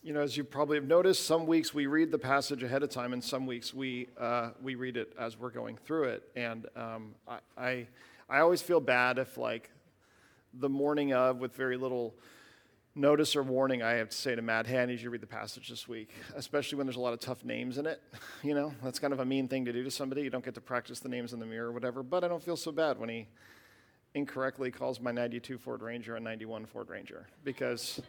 You know, as you probably have noticed, some weeks we read the passage ahead of time, and some weeks we, uh, we read it as we're going through it. And um, I, I, I always feel bad if, like, the morning of, with very little notice or warning, I have to say to Matt, hey, I need you to read the passage this week, especially when there's a lot of tough names in it. You know, that's kind of a mean thing to do to somebody. You don't get to practice the names in the mirror or whatever, but I don't feel so bad when he incorrectly calls my 92 Ford Ranger a 91 Ford Ranger because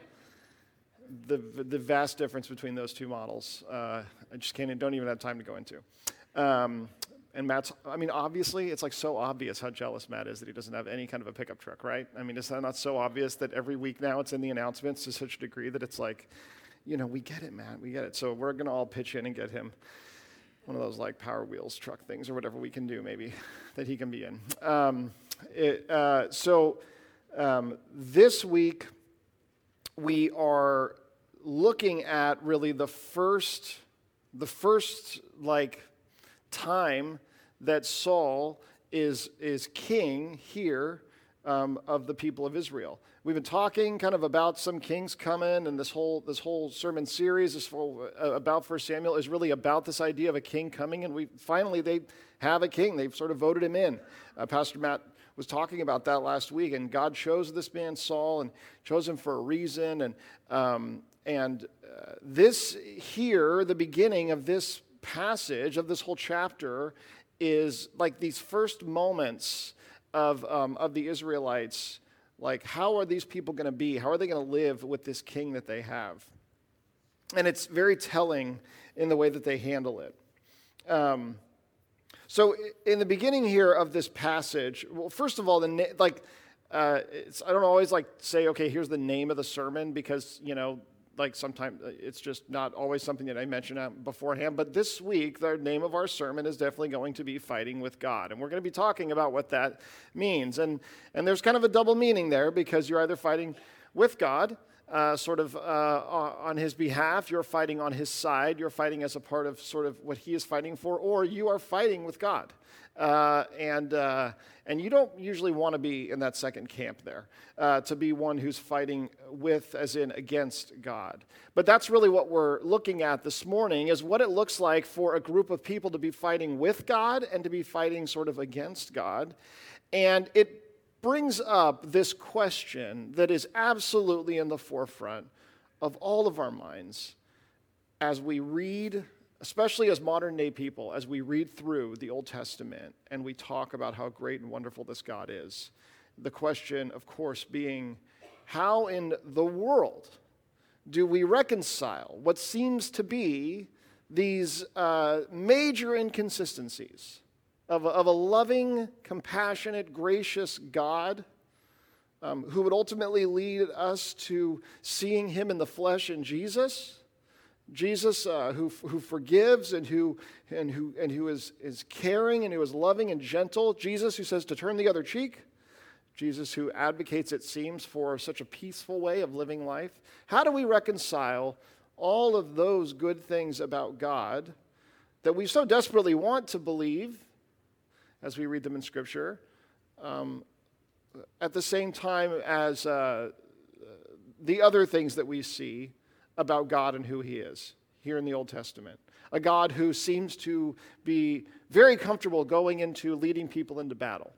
the, the vast difference between those two models, uh, I just can't, don't even have time to go into. Um, and Matt's, I mean, obviously, it's like so obvious how jealous Matt is that he doesn't have any kind of a pickup truck, right? I mean, that not so obvious that every week now it's in the announcements to such a degree that it's like, you know, we get it, Matt, we get it. So we're going to all pitch in and get him one of those like power wheels truck things or whatever we can do maybe that he can be in. Um, it, uh, so um, this week we are looking at really the first, the first like time that Saul is, is king here um, of the people of Israel. We've been talking kind of about some kings coming, and this whole this whole sermon series, is whole, uh, about First Samuel, is really about this idea of a king coming, and we finally they have a king. They've sort of voted him in. Uh, Pastor Matt was talking about that last week, and God chose this man Saul and chose him for a reason, and um, and uh, this here, the beginning of this passage of this whole chapter, is like these first moments of um, of the Israelites like, how are these people going to be? How are they going to live with this king that they have? And it's very telling in the way that they handle it. Um, so, in the beginning here of this passage, well, first of all, the like, uh, I don't always like say, okay, here's the name of the sermon because you know like sometimes uh, it's just not always something that I mention beforehand. But this week, the name of our sermon is definitely going to be Fighting with God. And we're going to be talking about what that means. And, and there's kind of a double meaning there because you're either fighting with God, uh, sort of uh, on his behalf, you're fighting on his side, you're fighting as a part of sort of what he is fighting for, or you are fighting with God. Uh, and, uh, and you don't usually want to be in that second camp there, uh, to be one who's fighting with, as in against God. But that's really what we're looking at this morning is what it looks like for a group of people to be fighting with God and to be fighting sort of against God. And it brings up this question that is absolutely in the forefront of all of our minds as we read especially as modern day people, as we read through the Old Testament and we talk about how great and wonderful this God is, the question, of course, being how in the world do we reconcile what seems to be these uh, major inconsistencies of a, of a, loving, compassionate, gracious God? Um, who would ultimately lead us to seeing him in the flesh in Jesus, Jesus, uh, who, who forgives and who, and who, and who is, is caring and who is loving and gentle. Jesus, who says to turn the other cheek. Jesus, who advocates, it seems, for such a peaceful way of living life. How do we reconcile all of those good things about God that we so desperately want to believe as we read them in Scripture, um, at the same time as uh, the other things that we see about God and who He is here in the Old Testament. A God who seems to be very comfortable going into leading people into battle,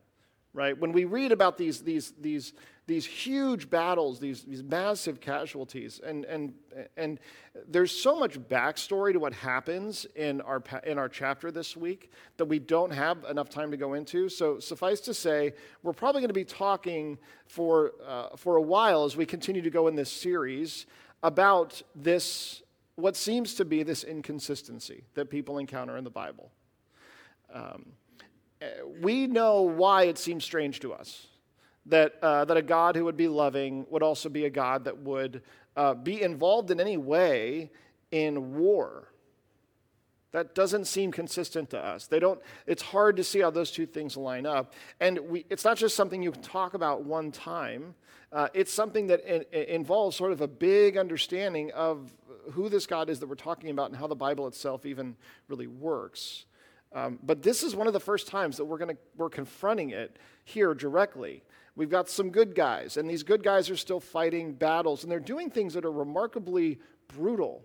right? When we read about these, these, these, these huge battles, these, these massive casualties, and, and, and there's so much backstory to what happens in our, in our chapter this week that we don't have enough time to go into. So, suffice to say, we're probably going to be talking for, uh, for a while as we continue to go in this series about this, what seems to be this inconsistency that people encounter in the Bible. Um, we know why it seems strange to us that, uh, that a God who would be loving would also be a God that would uh, be involved in any way in war. That doesn't seem consistent to us. They don't, it's hard to see how those two things line up. And we, it's not just something you talk about one time. Uh, it's something that in, involves sort of a big understanding of who this God is that we're talking about and how the Bible itself even really works. Um, but this is one of the first times that we're, gonna, we're confronting it here directly. We've got some good guys, and these good guys are still fighting battles, and they're doing things that are remarkably brutal,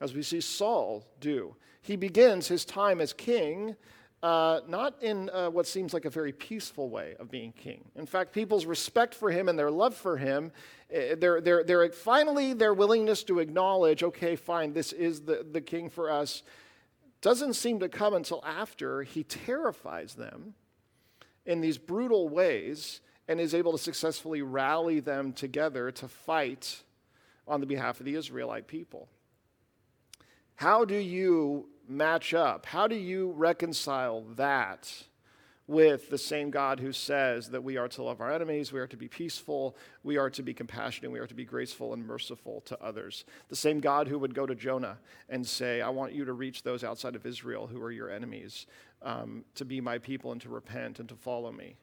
as we see Saul do. He begins his time as king uh, not in uh, what seems like a very peaceful way of being king. In fact, people's respect for him and their love for him, uh, they're, they're, they're finally their willingness to acknowledge, okay, fine, this is the, the king for us, doesn't seem to come until after he terrifies them in these brutal ways and is able to successfully rally them together to fight on the behalf of the Israelite people. How do you match up? How do you reconcile that with the same God who says that we are to love our enemies, we are to be peaceful, we are to be compassionate, we are to be graceful and merciful to others? The same God who would go to Jonah and say, I want you to reach those outside of Israel who are your enemies, um, to be my people and to repent and to follow me.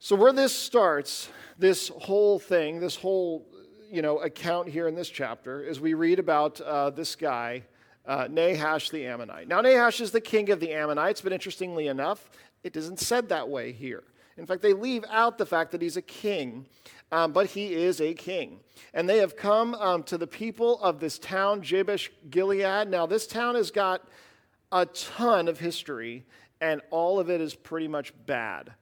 So, where this starts, this whole thing, this whole you know, account here in this chapter, is we read about uh, this guy uh, Nahash the Ammonite. Now, Nahash is the king of the Ammonites, but interestingly enough, it isn't said that way here. In fact, they leave out the fact that he's a king, um, but he is a king. And they have come um, to the people of this town, Jabesh Gilead. Now, this town has got a ton of history, and all of it is pretty much bad.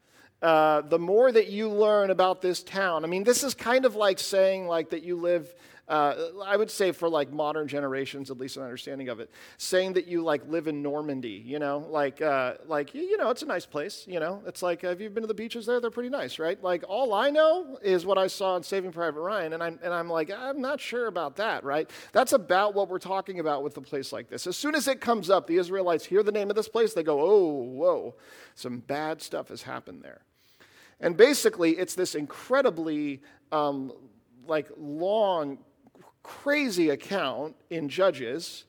Uh, the more that you learn about this town, I mean, this is kind of like saying like that you live uh, I would say for like modern generations, at least an understanding of it, saying that you like live in Normandy, you know, like, uh, like you know, it's a nice place, you know. It's like, have you been to the beaches there? They're pretty nice, right? Like, all I know is what I saw in Saving Private Ryan, and I'm, and I'm like, I'm not sure about that, right? That's about what we're talking about with a place like this. As soon as it comes up, the Israelites hear the name of this place, they go, oh, whoa, some bad stuff has happened there. And basically, it's this incredibly um, like long crazy account in Judges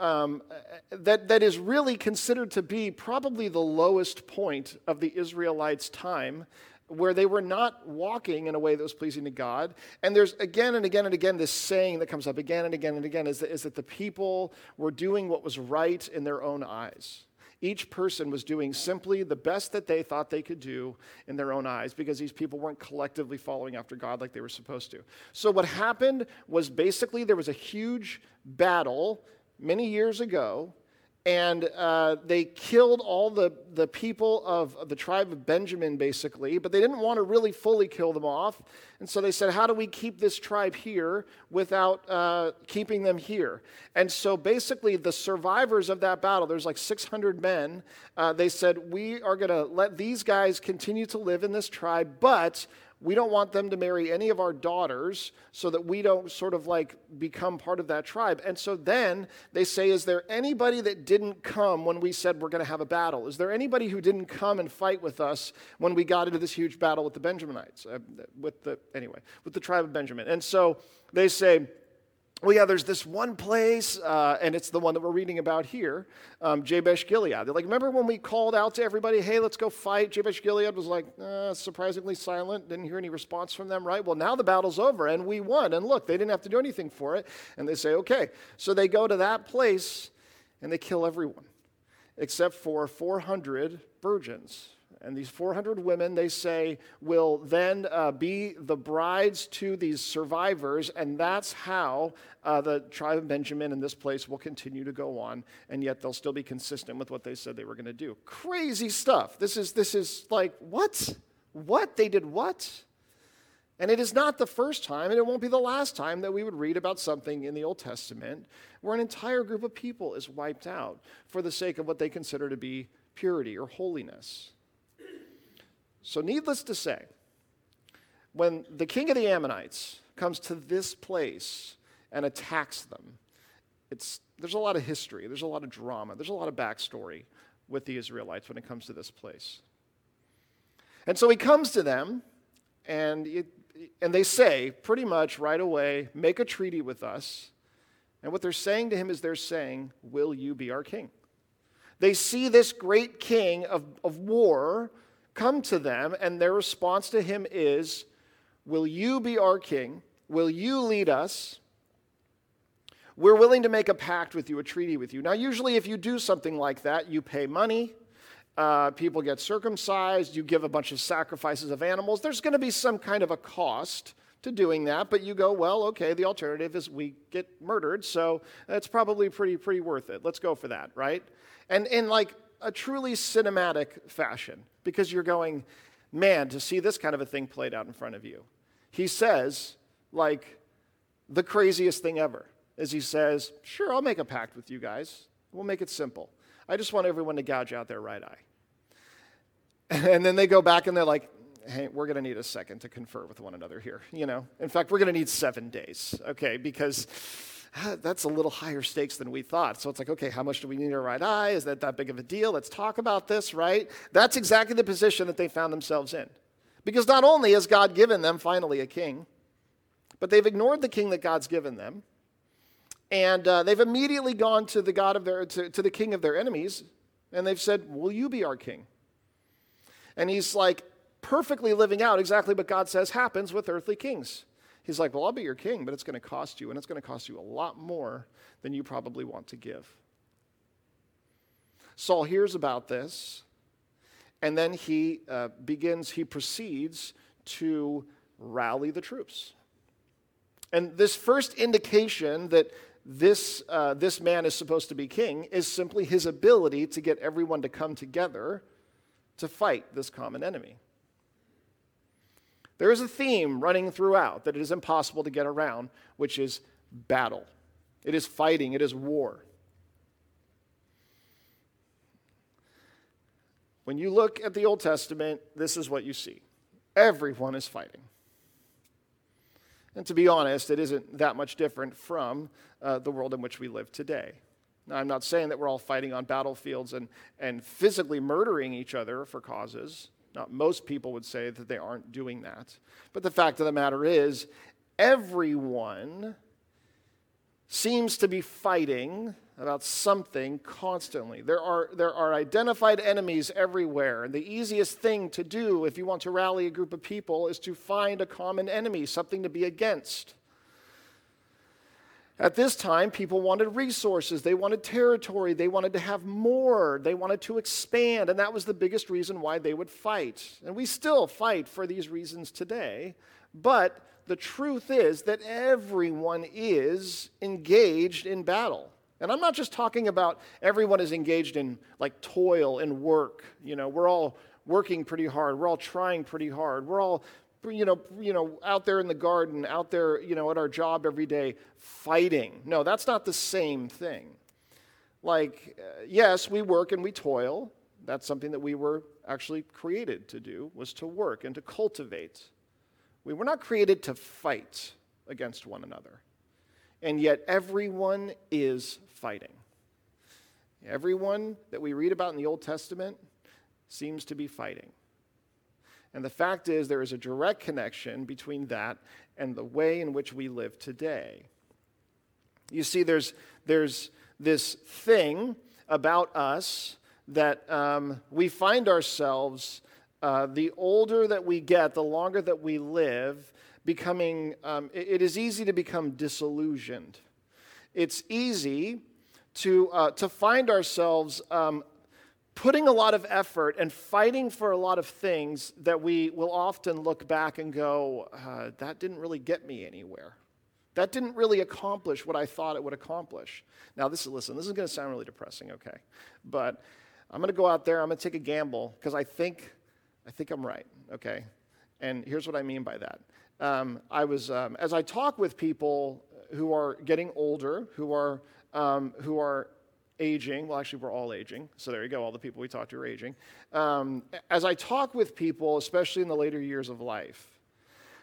um, that, that is really considered to be probably the lowest point of the Israelites' time, where they were not walking in a way that was pleasing to God. And there's again and again and again this saying that comes up again and again and again is that, is that the people were doing what was right in their own eyes. Each person was doing simply the best that they thought they could do in their own eyes because these people weren't collectively following after God like they were supposed to. So, what happened was basically there was a huge battle many years ago and uh, they killed all the, the people of the tribe of Benjamin, basically, but they didn't want to really fully kill them off. And so they said, How do we keep this tribe here without uh, keeping them here? And so basically, the survivors of that battle, there's like 600 men, uh, they said, We are going to let these guys continue to live in this tribe, but we don't want them to marry any of our daughters so that we don't sort of like become part of that tribe. And so then they say, Is there anybody that didn't come when we said we're going to have a battle? Is there anybody who didn't come and fight with us when we got into this huge battle with the Benjaminites? Uh, with the, anyway, with the tribe of Benjamin. And so they say, well, yeah, there's this one place, uh, and it's the one that we're reading about here, um, Jabesh Gilead. They're like, remember when we called out to everybody, hey, let's go fight? Jabesh Gilead was like, uh, surprisingly silent, didn't hear any response from them, right? Well, now the battle's over, and we won. And look, they didn't have to do anything for it. And they say, okay. So they go to that place, and they kill everyone, except for 400 virgins and these 400 women, they say, will then uh, be the brides to these survivors, and that's how uh, the tribe of Benjamin in this place will continue to go on, and yet they'll still be consistent with what they said they were going to do. Crazy stuff. This is, this is like, what? What? They did what? And it is not the first time, and it won't be the last time that we would read about something in the Old Testament where an entire group of people is wiped out for the sake of what they consider to be purity or holiness. So, needless to say, when the king of the Ammonites comes to this place and attacks them, it's, there's a lot of history, there's a lot of drama, there's a lot of backstory with the Israelites when it comes to this place. And so he comes to them, and, it, and they say pretty much right away, make a treaty with us. And what they're saying to him is they're saying, Will you be our king? They see this great king of, of war come to them, and their response to him is, Will you be our king? Will you lead us? We're willing to make a pact with you, a treaty with you. Now, usually, if you do something like that, you pay money, uh, people get circumcised, you give a bunch of sacrifices of animals. There's going to be some kind of a cost to doing that, but you go, well, okay, the alternative is we get murdered, so that's probably pretty, pretty worth it. Let's go for that, right? And in like a truly cinematic fashion, because you're going, man, to see this kind of a thing played out in front of you. He says, like, the craziest thing ever, as he says, sure, I'll make a pact with you guys. We'll make it simple. I just want everyone to gouge out their right eye. And then they go back and they're like, hey, we're going to need a second to confer with one another here. You know, in fact, we're going to need seven days, okay, because that's a little higher stakes than we thought. So it's like, okay, how much do we need our right eye? Is that that big of a deal? Let's talk about this, right? That's exactly the position that they found themselves in. Because not only has God given them finally a king, but they've ignored the king that God's given them. And uh, they've immediately gone to the God of their, to, to the king of their enemies, and they've said, Will you be our king? And he's like, perfectly living out exactly what God says happens with earthly kings. He's like, Well, I'll be your king, but it's going to cost you, and it's going to cost you a lot more than you probably want to give. Saul hears about this, and then he uh, begins, he proceeds to rally the troops. And this first indication that this, uh, this man is supposed to be king is simply his ability to get everyone to come together to fight this common enemy. There is a theme running throughout that it is impossible to get around, which is battle. It is fighting, it is war. When you look at the Old Testament, this is what you see everyone is fighting. And to be honest, it isn't that much different from uh, the world in which we live today. Now, I'm not saying that we're all fighting on battlefields and, and physically murdering each other for causes. Not most people would say that they aren't doing that. But the fact of the matter is, everyone seems to be fighting about something constantly. There are, there are identified enemies everywhere. And the easiest thing to do if you want to rally a group of people is to find a common enemy, something to be against. At this time, people wanted resources, they wanted territory, they wanted to have more, they wanted to expand, and that was the biggest reason why they would fight. And we still fight for these reasons today, but the truth is that everyone is engaged in battle. And I'm not just talking about everyone is engaged in like toil and work. You know, we're all working pretty hard. We're all trying pretty hard. We're all you know, you know, out there in the garden, out there, you know, at our job every day, fighting. No, that's not the same thing. Like, uh, yes, we work and we toil. That's something that we were actually created to do, was to work and to cultivate. We were not created to fight against one another. And yet, everyone is fighting. Everyone that we read about in the Old Testament seems to be fighting. And the fact is, there is a direct connection between that and the way in which we live today. You see, there's, there's this thing about us that um, we find ourselves, uh, the older that we get, the longer that we live, becoming, um, it, is easy to become disillusioned. It's easy to, uh, to find ourselves um, putting a lot of effort and fighting for a lot of things that we will often look back and go, uh, that didn't really get me anywhere. That didn't really accomplish what I thought it would accomplish. Now, this is, listen, this is going to sound really depressing, okay? But I'm going to go out there, I'm going to take a gamble because I think, I think I'm right, okay? And here's what I mean by that. Um, I was, um, as I talk with people who are getting older, who are, um, who are aging. Well, actually, we're all aging. So there you go. All the people we talk to are aging. Um, as I talk with people, especially in the later years of life,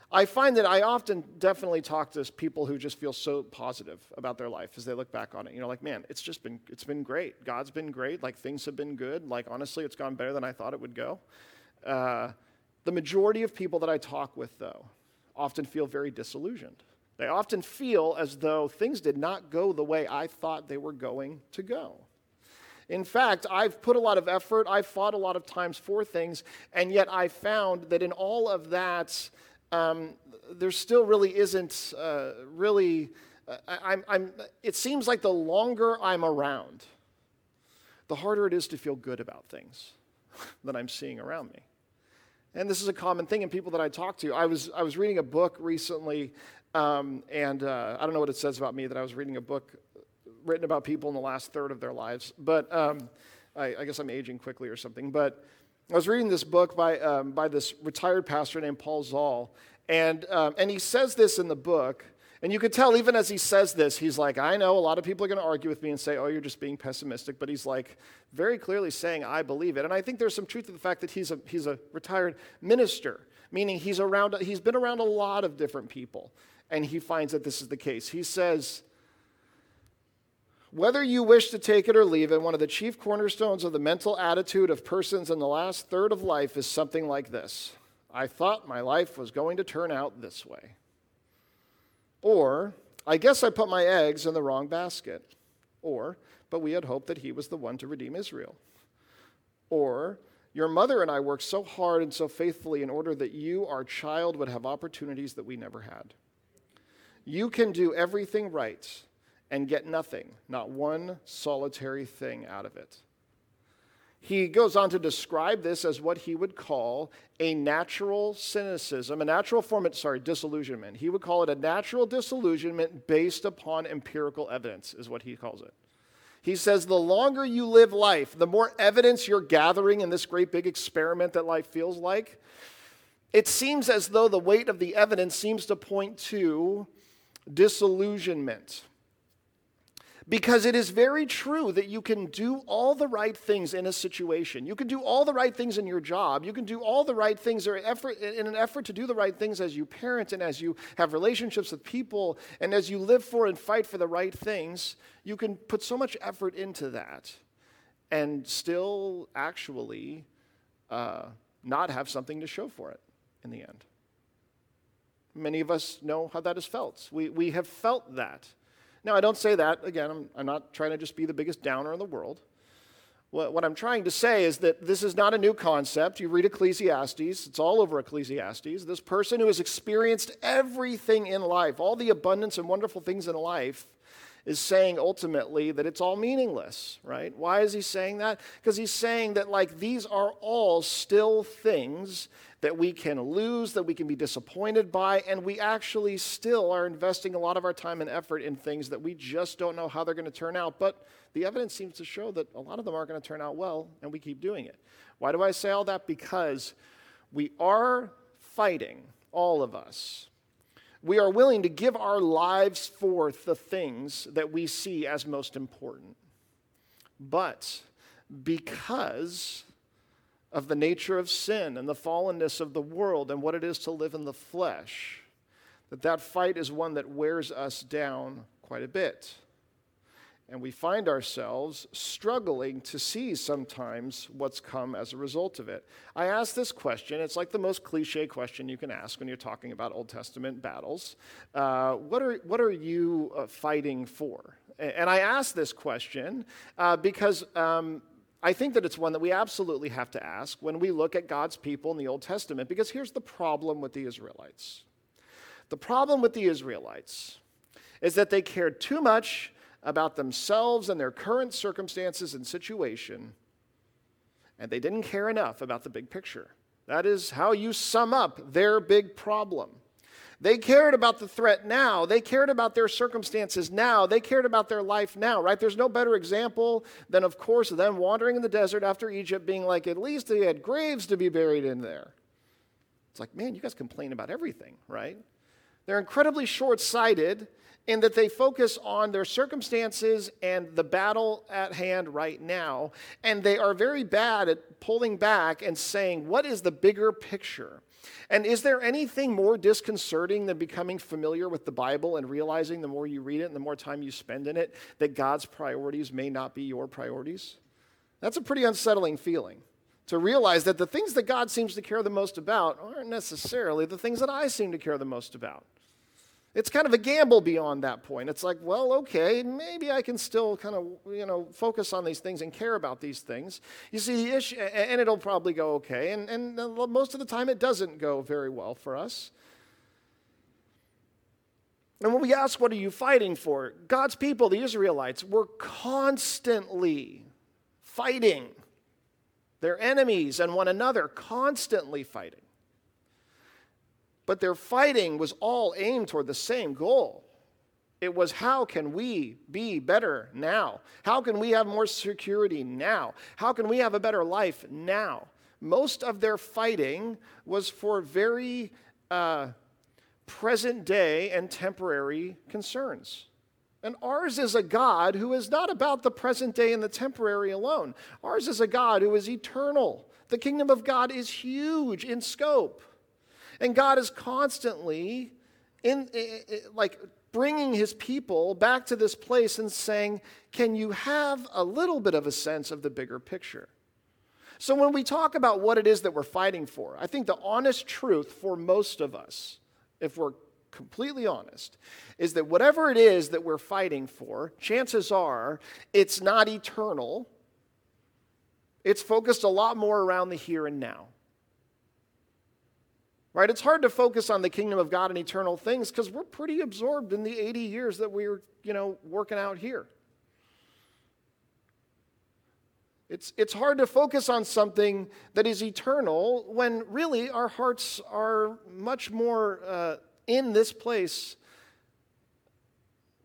I find that I often definitely talk to people who just feel so positive about their life as they look back on it. You know, like, man, it's just been, it's been great. God's been great. Like, things have been good. Like, honestly, it's gone better than I thought it would go. Uh, the majority of people that I talk with, though, often feel very disillusioned. They often feel as though things did not go the way I thought they were going to go. In fact, I've put a lot of effort, I've fought a lot of times for things, and yet I found that in all of that, um, there still really isn't uh, really. Uh, I'm, I'm, it seems like the longer I'm around, the harder it is to feel good about things that I'm seeing around me. And this is a common thing in people that I talk to. I was, I was reading a book recently, um, and uh, I don't know what it says about me that I was reading a book written about people in the last third of their lives. But um, I, I, guess I'm aging quickly or something. But I was reading this book by, um, by this retired pastor named Paul Zahl, and, um, and he says this in the book. And you could tell, even as he says this, he's like, I know a lot of people are going to argue with me and say, oh, you're just being pessimistic. But he's like very clearly saying, I believe it. And I think there's some truth to the fact that he's a, he's a retired minister, meaning he's, around, he's been around a lot of different people. And he finds that this is the case. He says, whether you wish to take it or leave it, one of the chief cornerstones of the mental attitude of persons in the last third of life is something like this I thought my life was going to turn out this way. Or, I guess I put my eggs in the wrong basket. Or, but we had hoped that he was the one to redeem Israel. Or, your mother and I worked so hard and so faithfully in order that you, our child, would have opportunities that we never had. You can do everything right and get nothing, not one solitary thing out of it. He goes on to describe this as what he would call a natural cynicism, a natural form of, sorry, disillusionment. He would call it a natural disillusionment based upon empirical evidence, is what he calls it. He says the longer you live life, the more evidence you're gathering in this great big experiment that life feels like, it seems as though the weight of the evidence seems to point to disillusionment. Because it is very true that you can do all the right things in a situation. You can do all the right things in your job. You can do all the right things in an effort to do the right things as you parent and as you have relationships with people and as you live for and fight for the right things. You can put so much effort into that and still actually uh, not have something to show for it in the end. Many of us know how that is felt. We, we have felt that. Now, I don't say that, again, I'm, I'm not trying to just be the biggest downer in the world. What, what I'm trying to say is that this is not a new concept. You read Ecclesiastes, it's all over Ecclesiastes. This person who has experienced everything in life, all the abundance and wonderful things in life, is saying ultimately that it's all meaningless, right? Why is he saying that? Because he's saying that, like, these are all still things that we can lose, that we can be disappointed by, and we actually still are investing a lot of our time and effort in things that we just don't know how they're going to turn out. But the evidence seems to show that a lot of them aren't going to turn out well, and we keep doing it. Why do I say all that? Because we are fighting, all of us, we are willing to give our lives for the things that we see as most important. But because of the nature of sin and the fallenness of the world and what it is to live in the flesh, that that fight is one that wears us down quite a bit. And we find ourselves struggling to see sometimes what's come as a result of it. I ask this question. It's like the most cliche question you can ask when you're talking about Old Testament battles. Uh, what, are, what are you uh, fighting for? And I ask this question uh, because um, I think that it's one that we absolutely have to ask when we look at God's people in the Old Testament. Because here's the problem with the Israelites the problem with the Israelites is that they cared too much about themselves and their current circumstances and situation, and they didn't care enough about the big picture. That is how you sum up their big problem. They cared about the threat now. They cared about their circumstances now. They cared about their life now, right? There's no better example than, of course, them wandering in the desert after Egypt, being like, at least they had graves to be buried in there. It's like, man, you guys complain about everything, right? They're incredibly short sighted in that they focus on their circumstances and the battle at hand right now. And they are very bad at pulling back and saying, what is the bigger picture? And is there anything more disconcerting than becoming familiar with the Bible and realizing the more you read it and the more time you spend in it that God's priorities may not be your priorities? That's a pretty unsettling feeling to realize that the things that God seems to care the most about aren't necessarily the things that I seem to care the most about. It's kind of a gamble beyond that point. It's like, well, okay, maybe I can still kind of, you know, focus on these things and care about these things. You see, the issue, and it'll probably go okay. And, and most of the time, it doesn't go very well for us. And when we ask, what are you fighting for? God's people, the Israelites, were constantly fighting They're enemies and one another, constantly fighting. But their fighting was all aimed toward the same goal. It was how can we be better now? How can we have more security now? How can we have a better life now? Most of their fighting was for very uh, present day and temporary concerns. And ours is a God who is not about the present day and the temporary alone. Ours is a God who is eternal. The kingdom of God is huge in scope. And God is constantly in like bringing his people back to this place and saying, "Can you have a little bit of a sense of the bigger picture?" So when we talk about what it is that we're fighting for, I think the honest truth for most of us, if we're completely honest, is that whatever it is that we're fighting for, chances are it's not eternal. It's focused a lot more around the here and now. Right? It's hard to focus on the kingdom of God and eternal things because we're pretty absorbed in the 80 years that we're, you know, working out here. It's, it's hard to focus on something that is eternal when really our hearts are much more uh, in this place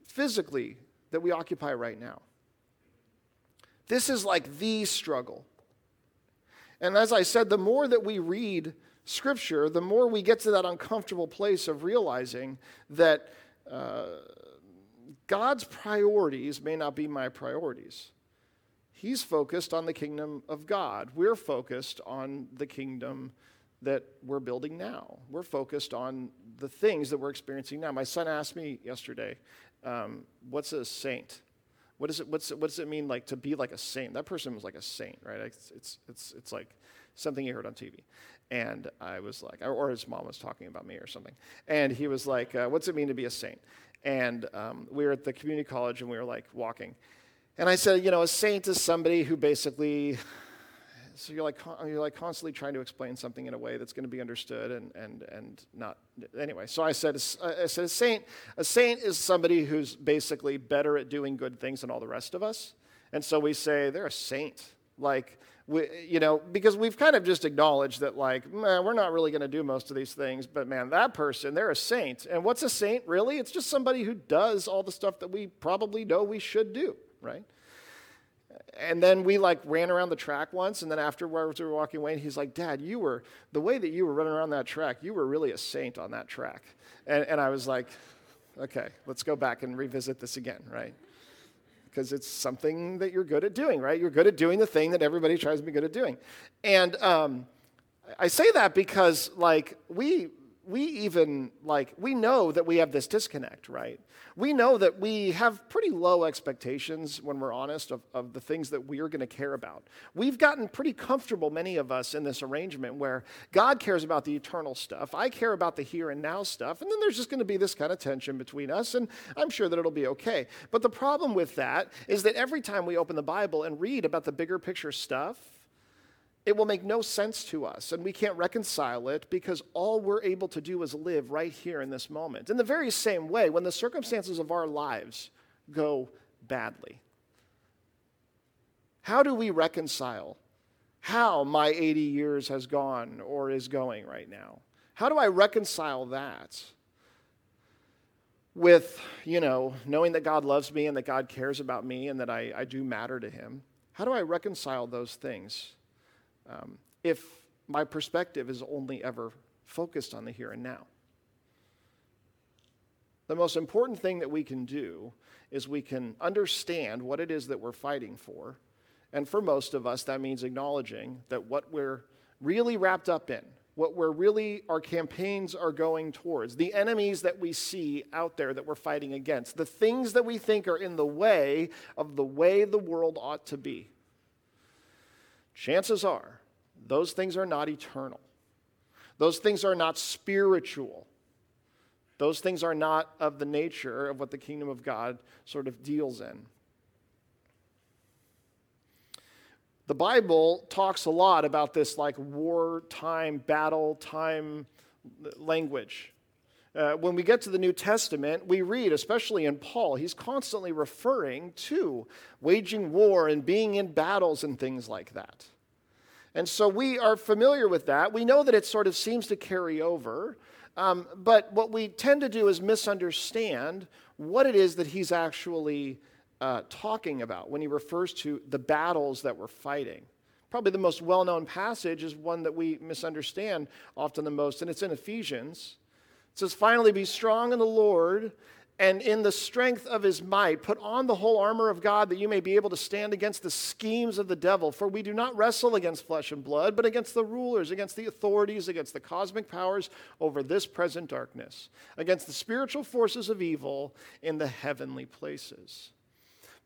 physically that we occupy right now. This is like the struggle. And as I said, the more that we read Scripture, the more we get to that uncomfortable place of realizing that uh, God's priorities may not be my priorities. He's focused on the kingdom of God. We're focused on the kingdom that we're building now. We're focused on the things that we're experiencing now. My son asked me yesterday, um, "What's a saint? What, is it, what's what does it mean like to be like a saint?" That person was like a saint, right? It's it's it's, it's like something you heard on TV, and I was like, or his mom was talking about me or something, and he was like, uh, "What's it mean to be a saint?" And um, we were at the community college, and we were like walking, and I said, you know, a saint is somebody who basically, so you're like, you're like constantly trying to explain something in a way that's going to be understood and, and, and not, anyway. So I said, I said, a saint, a saint is somebody who's basically better at doing good things than all the rest of us. And so we say, they're a saint. Like, we, you know, because we've kind of just acknowledged that, like, man, we're not really going to do most of these things, but man, that person, they're a saint. And what's a saint, really? It's just somebody who does all the stuff that we probably know we should do right? And then we like ran around the track once, and then afterwards we were walking away, and he's like, Dad, you were, the way that you were running around that track, you were really a saint on that track. And, and I was like, okay, let's go back and revisit this again, right? Because it's something that you're good at doing, right? You're good at doing the thing that everybody tries to be good at doing. And um, I say that because, like, we we even like we know that we have this disconnect right? We know that we have pretty low expectations when we're honest of, of the things that we are going to care about. We've gotten pretty comfortable many of us in this arrangement where god cares about the eternal stuff i care about the here and now stuff and then there's just going to be this kind of tension between us and i'm sure that it'll be okay. But the problem with that is that every time we open the bible and read about the bigger picture stuff it will make no sense to us, and we can't reconcile it because all we're able to do is live right here in this moment. In the very same way, when the circumstances of our lives go badly, how do we reconcile how my 80 years has gone or is going right now? How do I reconcile that with, you know, knowing that God loves me and that God cares about me and that I, I do matter to Him? How do I reconcile those things? Um, if my perspective is only ever focused on the here and now. The most important thing that we can do is we can understand what it is that we're fighting for. And for most of us, that means acknowledging that what we're really wrapped up in, what we're really, our campaigns are going towards, the enemies that we see out there that we're fighting against, the things that we think are in the way of the way the world ought to be chances are those things are not eternal. Those things are not spiritual. Those things are not of the nature of what the kingdom of God sort of deals in. The Bible talks a lot about this like wartime, battle time language. Uh, when we get to the New Testament, we read, especially in Paul, he's constantly referring to waging war and being in battles and things like that. And so we are familiar with that. We know that it sort of seems to carry over. Um, but what we tend to do is misunderstand what it is that he's actually uh, talking about when he refers to the battles that we're fighting. Probably the most well known passage is one that we misunderstand often the most, and it's in Ephesians. It says, Finally, be strong in the Lord and in the strength of his might, put on the whole armor of God that you may be able to stand against the schemes of the devil. For we do not wrestle against flesh and blood, but against the rulers, against the authorities, against the cosmic powers over this present darkness, against the spiritual forces of evil in the heavenly places.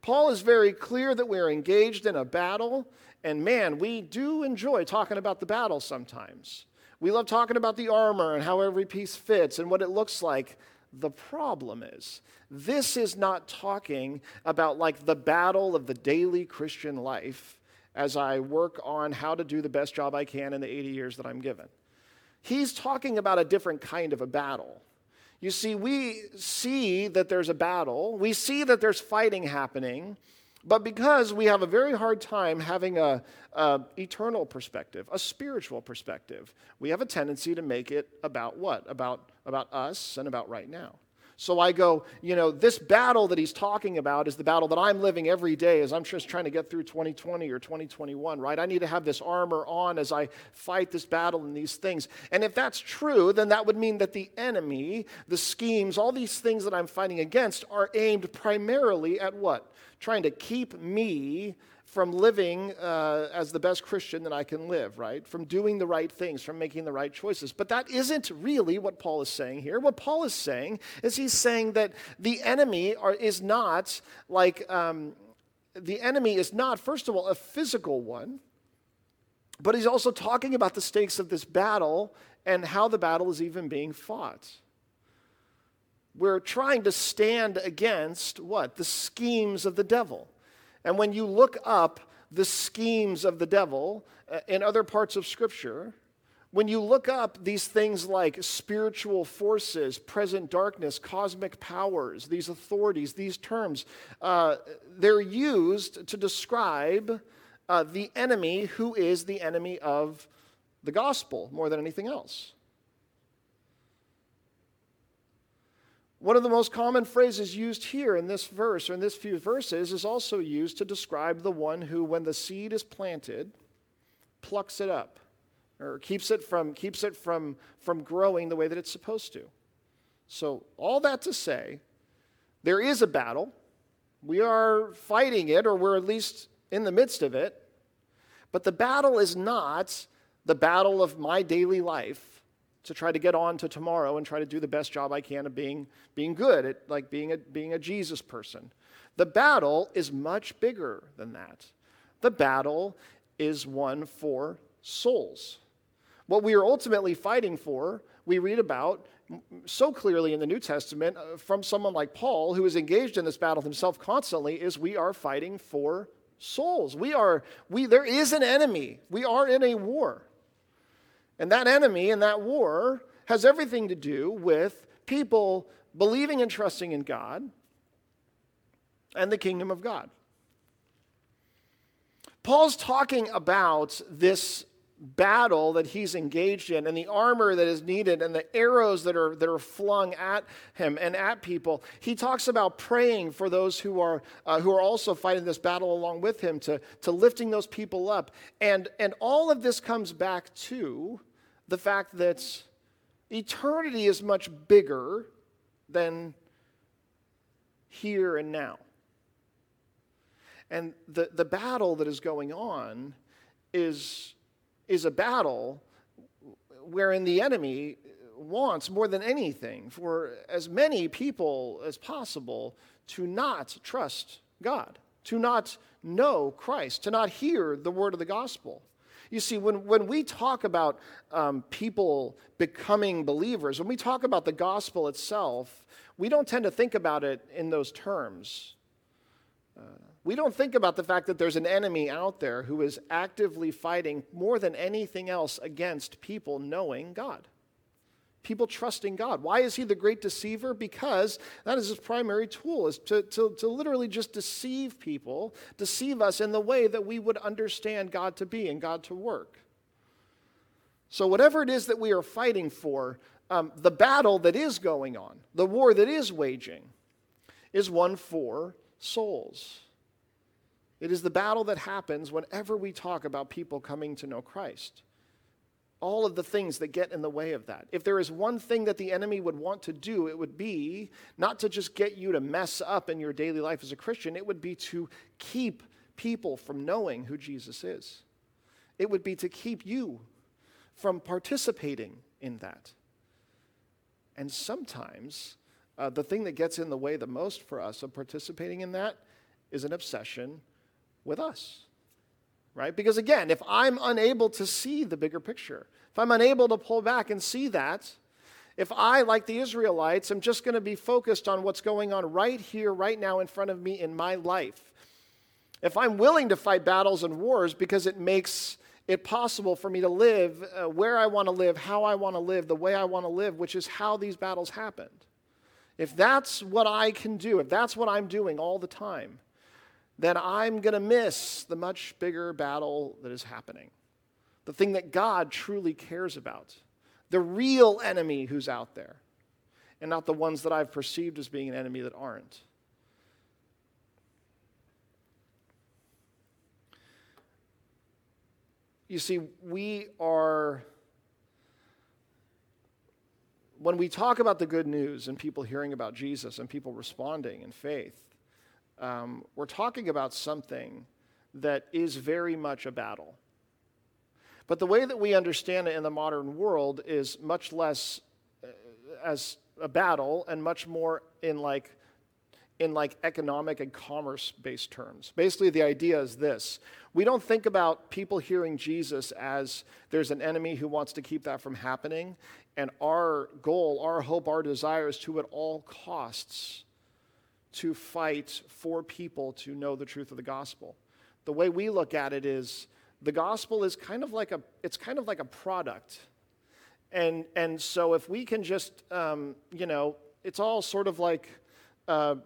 Paul is very clear that we're engaged in a battle, and man, we do enjoy talking about the battle sometimes. We love talking about the armor and how every piece fits and what it looks like. The problem is, this is not talking about like the battle of the daily Christian life as I work on how to do the best job I can in the 80 years that I'm given. He's talking about a different kind of a battle. You see, we see that there's a battle, we see that there's fighting happening, but because we have a very hard time having a, a, eternal perspective, a spiritual perspective, we have a tendency to make it about what? About, about us and about right now. So I go, you know, this battle that he's talking about is the battle that I'm living every day as I'm just trying to get through 2020 or 2021, right? I need to have this armor on as I fight this battle and these things. And if that's true, then that would mean that the enemy, the schemes, all these things that I'm fighting against are aimed primarily at what? Trying to keep me from living uh, as the best Christian that I can live, right? From doing the right things, from making the right choices. But that isn't really what Paul is saying here. What Paul is saying is he's saying that the enemy are, is not like, um, the enemy is not, first of all, a physical one, but he's also talking about the stakes of this battle and how the battle is even being fought. We're trying to stand against what? The schemes of the devil. And when you look up the schemes of the devil uh, in other parts of Scripture, when you look up these things like spiritual forces, present darkness, cosmic powers, these authorities, these terms, uh, they're used to describe uh, the enemy who is the enemy of the gospel more than anything else. One of the most common phrases used here in this verse, or in this few verses, is also used to describe the one who, when the seed is planted, plucks it up or keeps it from, keeps it from, from growing the way that it's supposed to. So, all that to say, there is a battle. We are fighting it, or we're at least in the midst of it. But the battle is not the battle of my daily life to try to get on to tomorrow and try to do the best job I can of being, being good at like being a, being a Jesus person. The battle is much bigger than that. The battle is one for souls. What we are ultimately fighting for, we read about so clearly in the New Testament uh, from someone like Paul, who is engaged in this battle himself constantly, is we are fighting for souls. We are, we, there is an enemy. We are in a war. And that enemy and that war has everything to do with people believing and trusting in God and the kingdom of God. Paul's talking about this battle that he's engaged in and the armor that is needed and the arrows that are, that are flung at him and at people he talks about praying for those who are, uh, who are also fighting this battle along with him to, to lifting those people up and, and all of this comes back to the fact that eternity is much bigger than here and now. And the, the battle that is going on is, is a battle wherein the enemy wants more than anything for as many people as possible to not trust God, to not know Christ, to not hear the word of the gospel. You see, when, when we talk about um, people becoming believers, when we talk about the gospel itself, we don't tend to think about it in those terms. Uh, we don't think about the fact that there's an enemy out there who is actively fighting more than anything else against people knowing God people trusting God. Why is he the great deceiver? Because that is his primary tool, is to, to, to literally just deceive people, deceive us in the way that we would understand God to be and God to work. So, whatever it is that we are fighting for, um, the battle that is going on, the war that is waging, is one for souls. It is the battle that happens whenever we talk about people coming to know Christ. All of the things that get in the way of that. If there is one thing that the enemy would want to do, it would be not to just get you to mess up in your daily life as a Christian, it would be to keep people from knowing who Jesus is. It would be to keep you from participating in that. And sometimes uh, the thing that gets in the way the most for us of participating in that is an obsession with us. Right? Because again, if I'm unable to see the bigger picture, if I'm unable to pull back and see that, if I, like the Israelites, am just going to be focused on what's going on right here, right now in front of me in my life, if I'm willing to fight battles and wars because it makes it possible for me to live uh, where I want to live, how I want to live, the way I want to live, which is how these battles happened. If that's what I can do, if that's what I'm doing all the time, then I'm going to miss the much bigger battle that is happening. The thing that God truly cares about. The real enemy who's out there, and not the ones that I've perceived as being an enemy that aren't. You see, we are, when we talk about the good news and people hearing about Jesus and people responding in faith, um, we're talking about something that is very much a battle. But the way that we understand it in the modern world is much less uh, as a battle and much more in like in like economic and commerce based terms. Basically, the idea is this we don't think about people hearing Jesus as there's an enemy who wants to keep that from happening. And our goal, our hope, our desire is to, at all costs, to fight for people to know the truth of the gospel. The way we look at it is the gospel is kind of like a, it's kind of like a product. And, and so if we can just, um, you know, it's all sort of like, uh,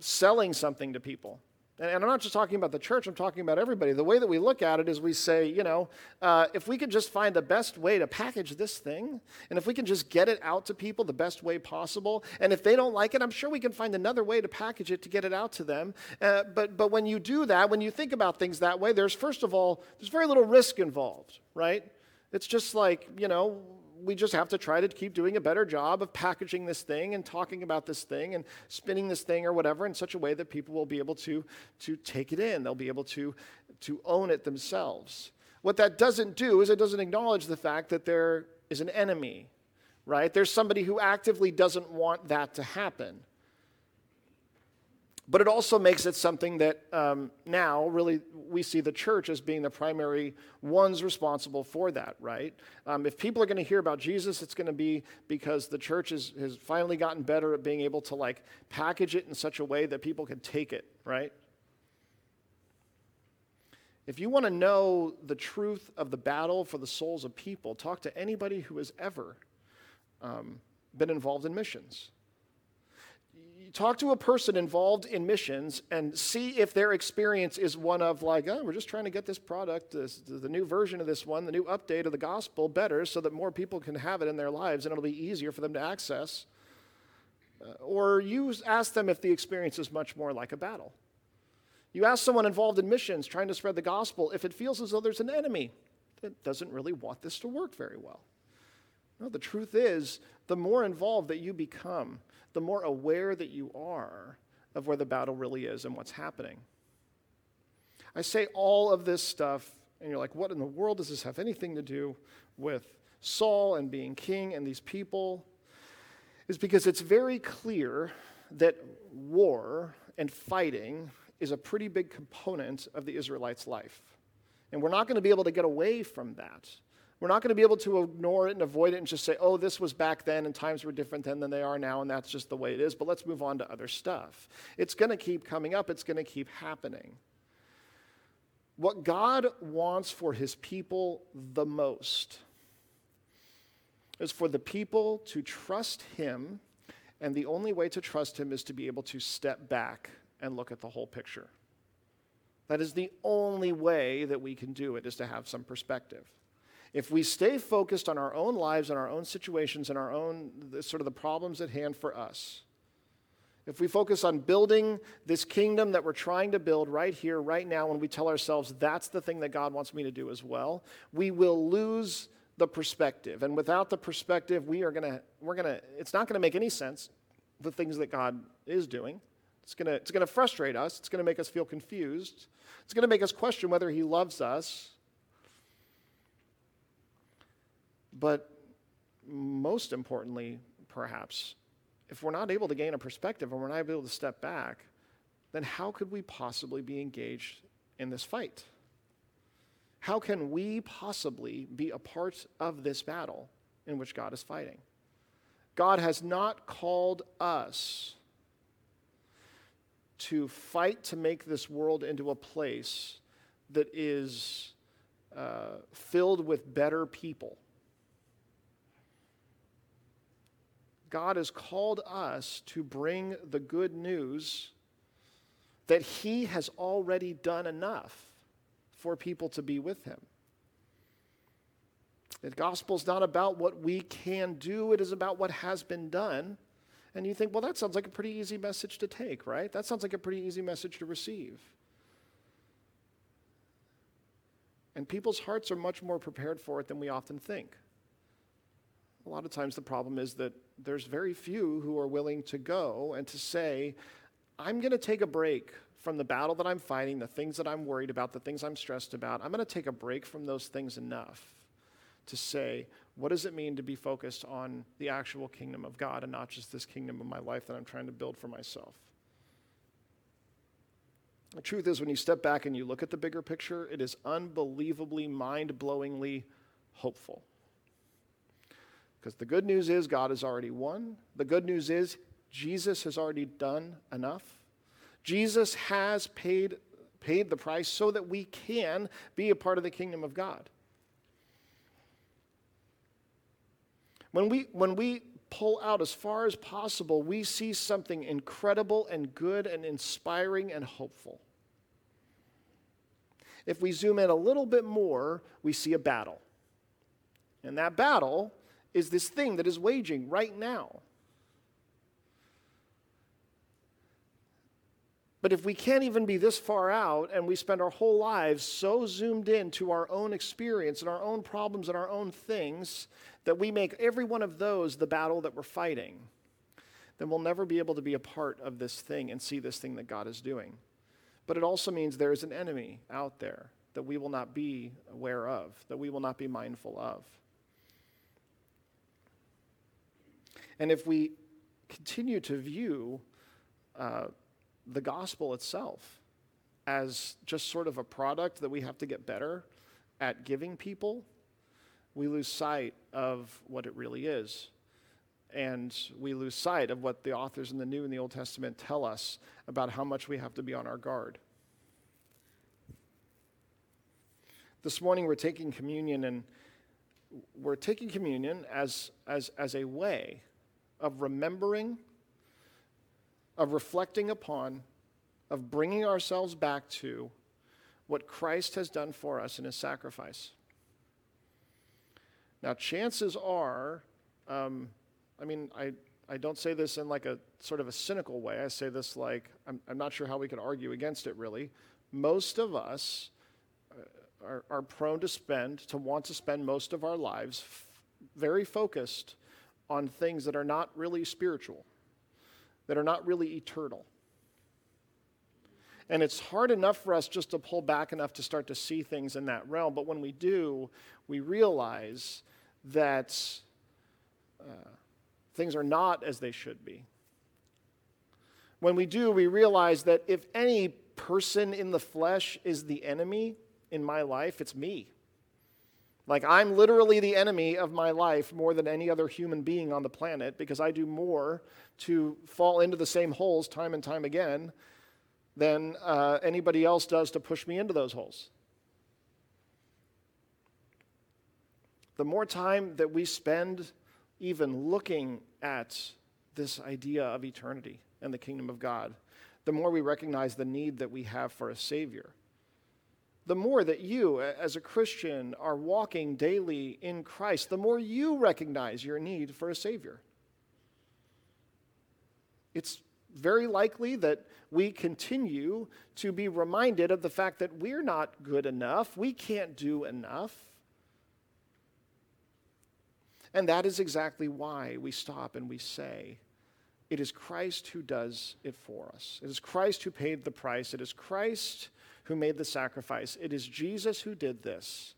selling something to people. And, I'm not just talking about the church, I'm talking about everybody. The way that we look at it is we say, you know, uh, if we could just find the best way to package this thing, and if we can just get it out to people the best way possible, and if they don't like it, I'm sure we can find another way to package it to get it out to them. Uh, but, but when you do that, when you think about things that way, there's first of all, there's very little risk involved, right? It's just like, you know, we just have to try to keep doing a better job of packaging this thing and talking about this thing and spinning this thing or whatever in such a way that people will be able to, to take it in. They'll be able to, to own it themselves. What that doesn't do is it doesn't acknowledge the fact that there is an enemy, right? There's somebody who actively doesn't want that to happen. But it also makes it something that um, now really we see the church as being the primary ones responsible for that, right? Um, if people are going to hear about Jesus, it's going to be because the church is, has finally gotten better at being able to like package it in such a way that people can take it, right? If you want to know the truth of the battle for the souls of people, talk to anybody who has ever um, been involved in missions talk to a person involved in missions and see if their experience is one of like, oh, we're just trying to get this product, this, the new version of this one, the new update of the gospel better so that more people can have it in their lives and it'll be easier for them to access. Uh, or you ask them if the experience is much more like a battle. You ask someone involved in missions trying to spread the gospel if it feels as though there's an enemy that doesn't really want this to work very well. No, the truth is, the more involved that you become, the more aware that you are of where the battle really is and what's happening. I say all of this stuff, and you're like, what in the world does this have anything to do with Saul and being king and these people? Is because it's very clear that war and fighting is a pretty big component of the Israelites' life. And we're not going to be able to get away from that we're not going to be able to ignore it and avoid it and just say, oh, this was back then and times were different then than they are now and that's just the way it is, but let's move on to other stuff. It's going to keep coming up, it's going to keep happening. What God wants for his people the most is for the people to trust Him, and the only way to trust Him is to be able to step back and look at the whole picture. That is the only way that we can do it, is to have some perspective. If we stay focused on our own lives and our own situations and our own sort of the problems at hand for us, if we focus on building this kingdom that we're trying to build right here, right now, and we tell ourselves that's the thing that God wants me to do as well, we will lose the perspective. And without the perspective, we are gonna, we're gonna, it's not gonna make any sense, the things that God is doing. It's gonna, it's gonna frustrate us, it's gonna make us feel confused, it's gonna make us question whether He loves us. But most importantly, perhaps, if we're not able to gain a perspective and we're not able to step back, then how could we possibly be engaged in this fight? How can we possibly be a part of this battle in which God is fighting? God has not called us to fight to make this world into a place that is uh, filled with better people. God has called us to bring the good news that He has already done enough for people to be with Him. The gospel is not about what we can do, it is about what has been done. And you think, well, that sounds like a pretty easy message to take, right? That sounds like a pretty easy message to receive. And people's hearts are much more prepared for it than we often think. A lot of times the problem is that there's very few who are willing to go and to say, I'm going to take a break from the battle that I'm fighting, the things that I'm worried about, the things I'm stressed about. I'm going to take a break from those things enough to say, what does it mean to be focused on the actual kingdom of God and not just this kingdom of my life that I'm trying to build for myself? The truth is, when you step back and you look at the bigger picture, it is unbelievably, mind blowingly hopeful. Because the good news is God has already won. The good news is Jesus has already done enough. Jesus has paid, paid the price so that we can be a part of the kingdom of God. When we, when we pull out as far as possible, we see something incredible and good and inspiring and hopeful. If we zoom in a little bit more, we see a battle. And that battle is this thing that is waging right now. But if we can't even be this far out and we spend our whole lives so zoomed in to our own experience and our own problems and our own things that we make every one of those the battle that we're fighting, then we'll never be able to be a part of this thing and see this thing that God is doing. But it also means there is an enemy out there that we will not be aware of, that we will not be mindful of. And if we continue to view uh, the gospel itself as just sort of a product that we have to get better at giving people, we lose sight of what it really is. And we lose sight of what the authors in the New and the Old Testament tell us about how much we have to be on our guard. This morning we're taking communion, and we're taking communion as, as, as a way of remembering, of reflecting upon, of bringing ourselves back to what Christ has done for us in his sacrifice. Now, chances are, um, I mean, I, I don't say this in like a sort of a cynical way. I say this like, I'm, I'm not sure how we could argue against it really. Most of us uh, are, are prone to spend, to want to spend most of our lives f- very focused on things that are not really spiritual, that are not really eternal. And it's hard enough for us just to pull back enough to start to see things in that realm. But when we do, we realize that uh, things are not as they should be. When we do, we realize that if any person in the flesh is the enemy in my life, it's me. Like, I'm literally the enemy of my life more than any other human being on the planet because I do more to fall into the same holes time and time again than uh, anybody else does to push me into those holes. The more time that we spend even looking at this idea of eternity and the kingdom of God, the more we recognize the need that we have for a Savior. The more that you, as a Christian, are walking daily in Christ, the more you recognize your need for a Savior. It's very likely that we continue to be reminded of the fact that we're not good enough, we can't do enough. And that is exactly why we stop and we say, it is Christ who does it for us. It is Christ who paid the price. It is Christ who made the sacrifice. It is Jesus who did this.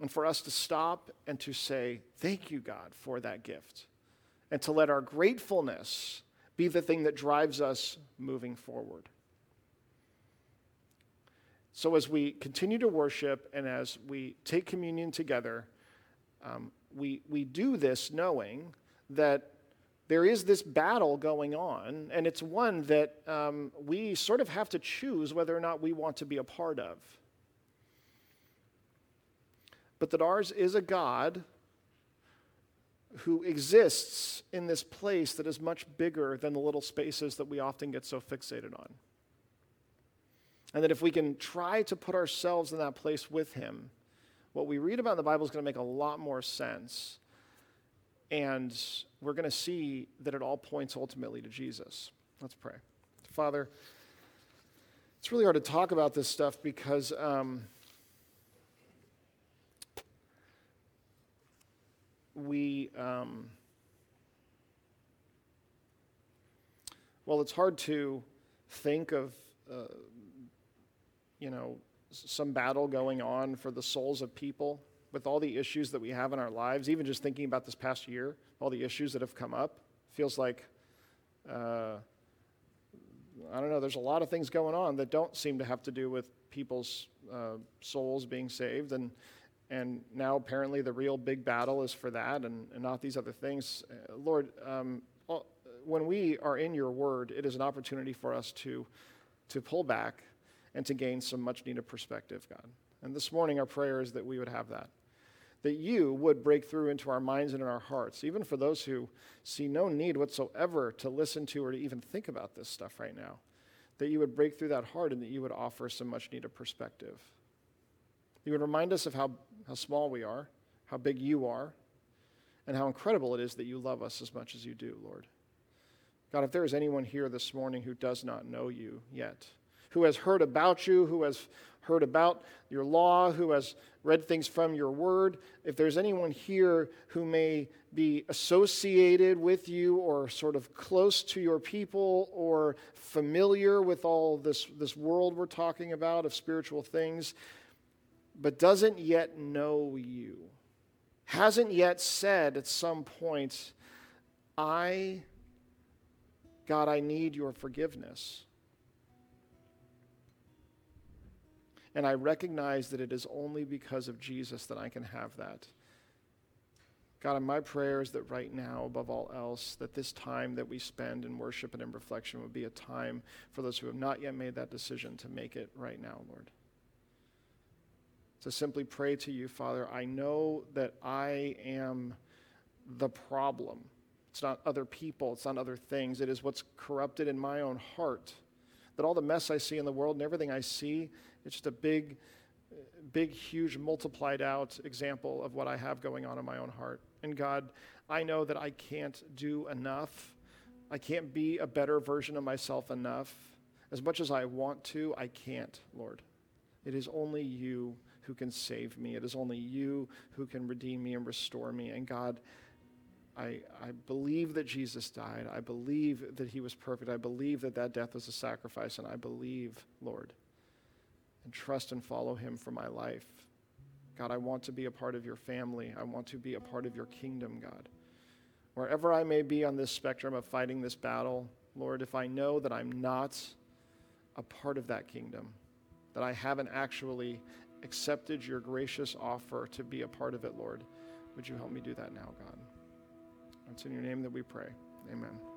And for us to stop and to say, Thank you, God, for that gift. And to let our gratefulness be the thing that drives us moving forward. So, as we continue to worship and as we take communion together, um, we, we do this knowing that there is this battle going on, and it's one that um, we sort of have to choose whether or not we want to be a part of. But that ours is a God who exists in this place that is much bigger than the little spaces that we often get so fixated on. And that if we can try to put ourselves in that place with Him, what we read about in the Bible is going to make a lot more sense. And we're going to see that it all points ultimately to Jesus. Let's pray. Father, it's really hard to talk about this stuff because. Um, we, um, well, it's hard to think of, uh, you know, some battle going on for the souls of people with all the issues that we have in our lives, even just thinking about this past year, all the issues that have come up, feels like, uh, I don't know, there's a lot of things going on that don't seem to have to do with people's uh, souls being saved. And, and now apparently the real big battle is for that and, and not these other things. Uh, Lord, um, when we are in your word, it is an opportunity for us to, to pull back and to gain some much needed perspective, God. And this morning, our prayer is that we would have that. That you would break through into our minds and in our hearts, even for those who see no need whatsoever to listen to or to even think about this stuff right now. That you would break through that heart and that you would offer some much needed perspective. You would remind us of how, how small we are, how big you are, and how incredible it is that you love us as much as you do, Lord. God, if there is anyone here this morning who does not know you yet, who has heard about you, who has heard about your law, who has read things from your word, if there's anyone here who may be associated with you or sort of close to your people or familiar with all this, this world we're talking about of spiritual things, but doesn't yet know you, hasn't yet said at some point, I, God, I need your forgiveness. And I recognize that it is only because of Jesus that I can have that. God, in my prayer is that right now, above all else, that this time that we spend in worship and in reflection would be a time for those who have not yet made that decision to make it right now, Lord to simply pray to you, Father, I know that I am the problem. It's not other people, it's not other things. It is what's corrupted in my own heart. That all the mess I see in the world and everything I see, it's just a big, big, huge, multiplied out example of what I have going on in my own heart. And God, I know that I can't do enough. I can't be a better version of myself enough. As much as I want to, I can't, Lord. It is only you who can save me. It is only you who can redeem me and restore me. And God, I, I believe that Jesus died. I believe that he was perfect. I believe that that death was a sacrifice. And I believe, Lord, and trust and follow him for my life. God, I want to be a part of your family. I want to be a part of your kingdom, God. Wherever I may be on this spectrum of fighting this battle, Lord, if I know that I'm not a part of that kingdom, that I haven't actually accepted your gracious offer to be a part of it, Lord. Would you help me do that now, God? It's in your name that we pray. Amen.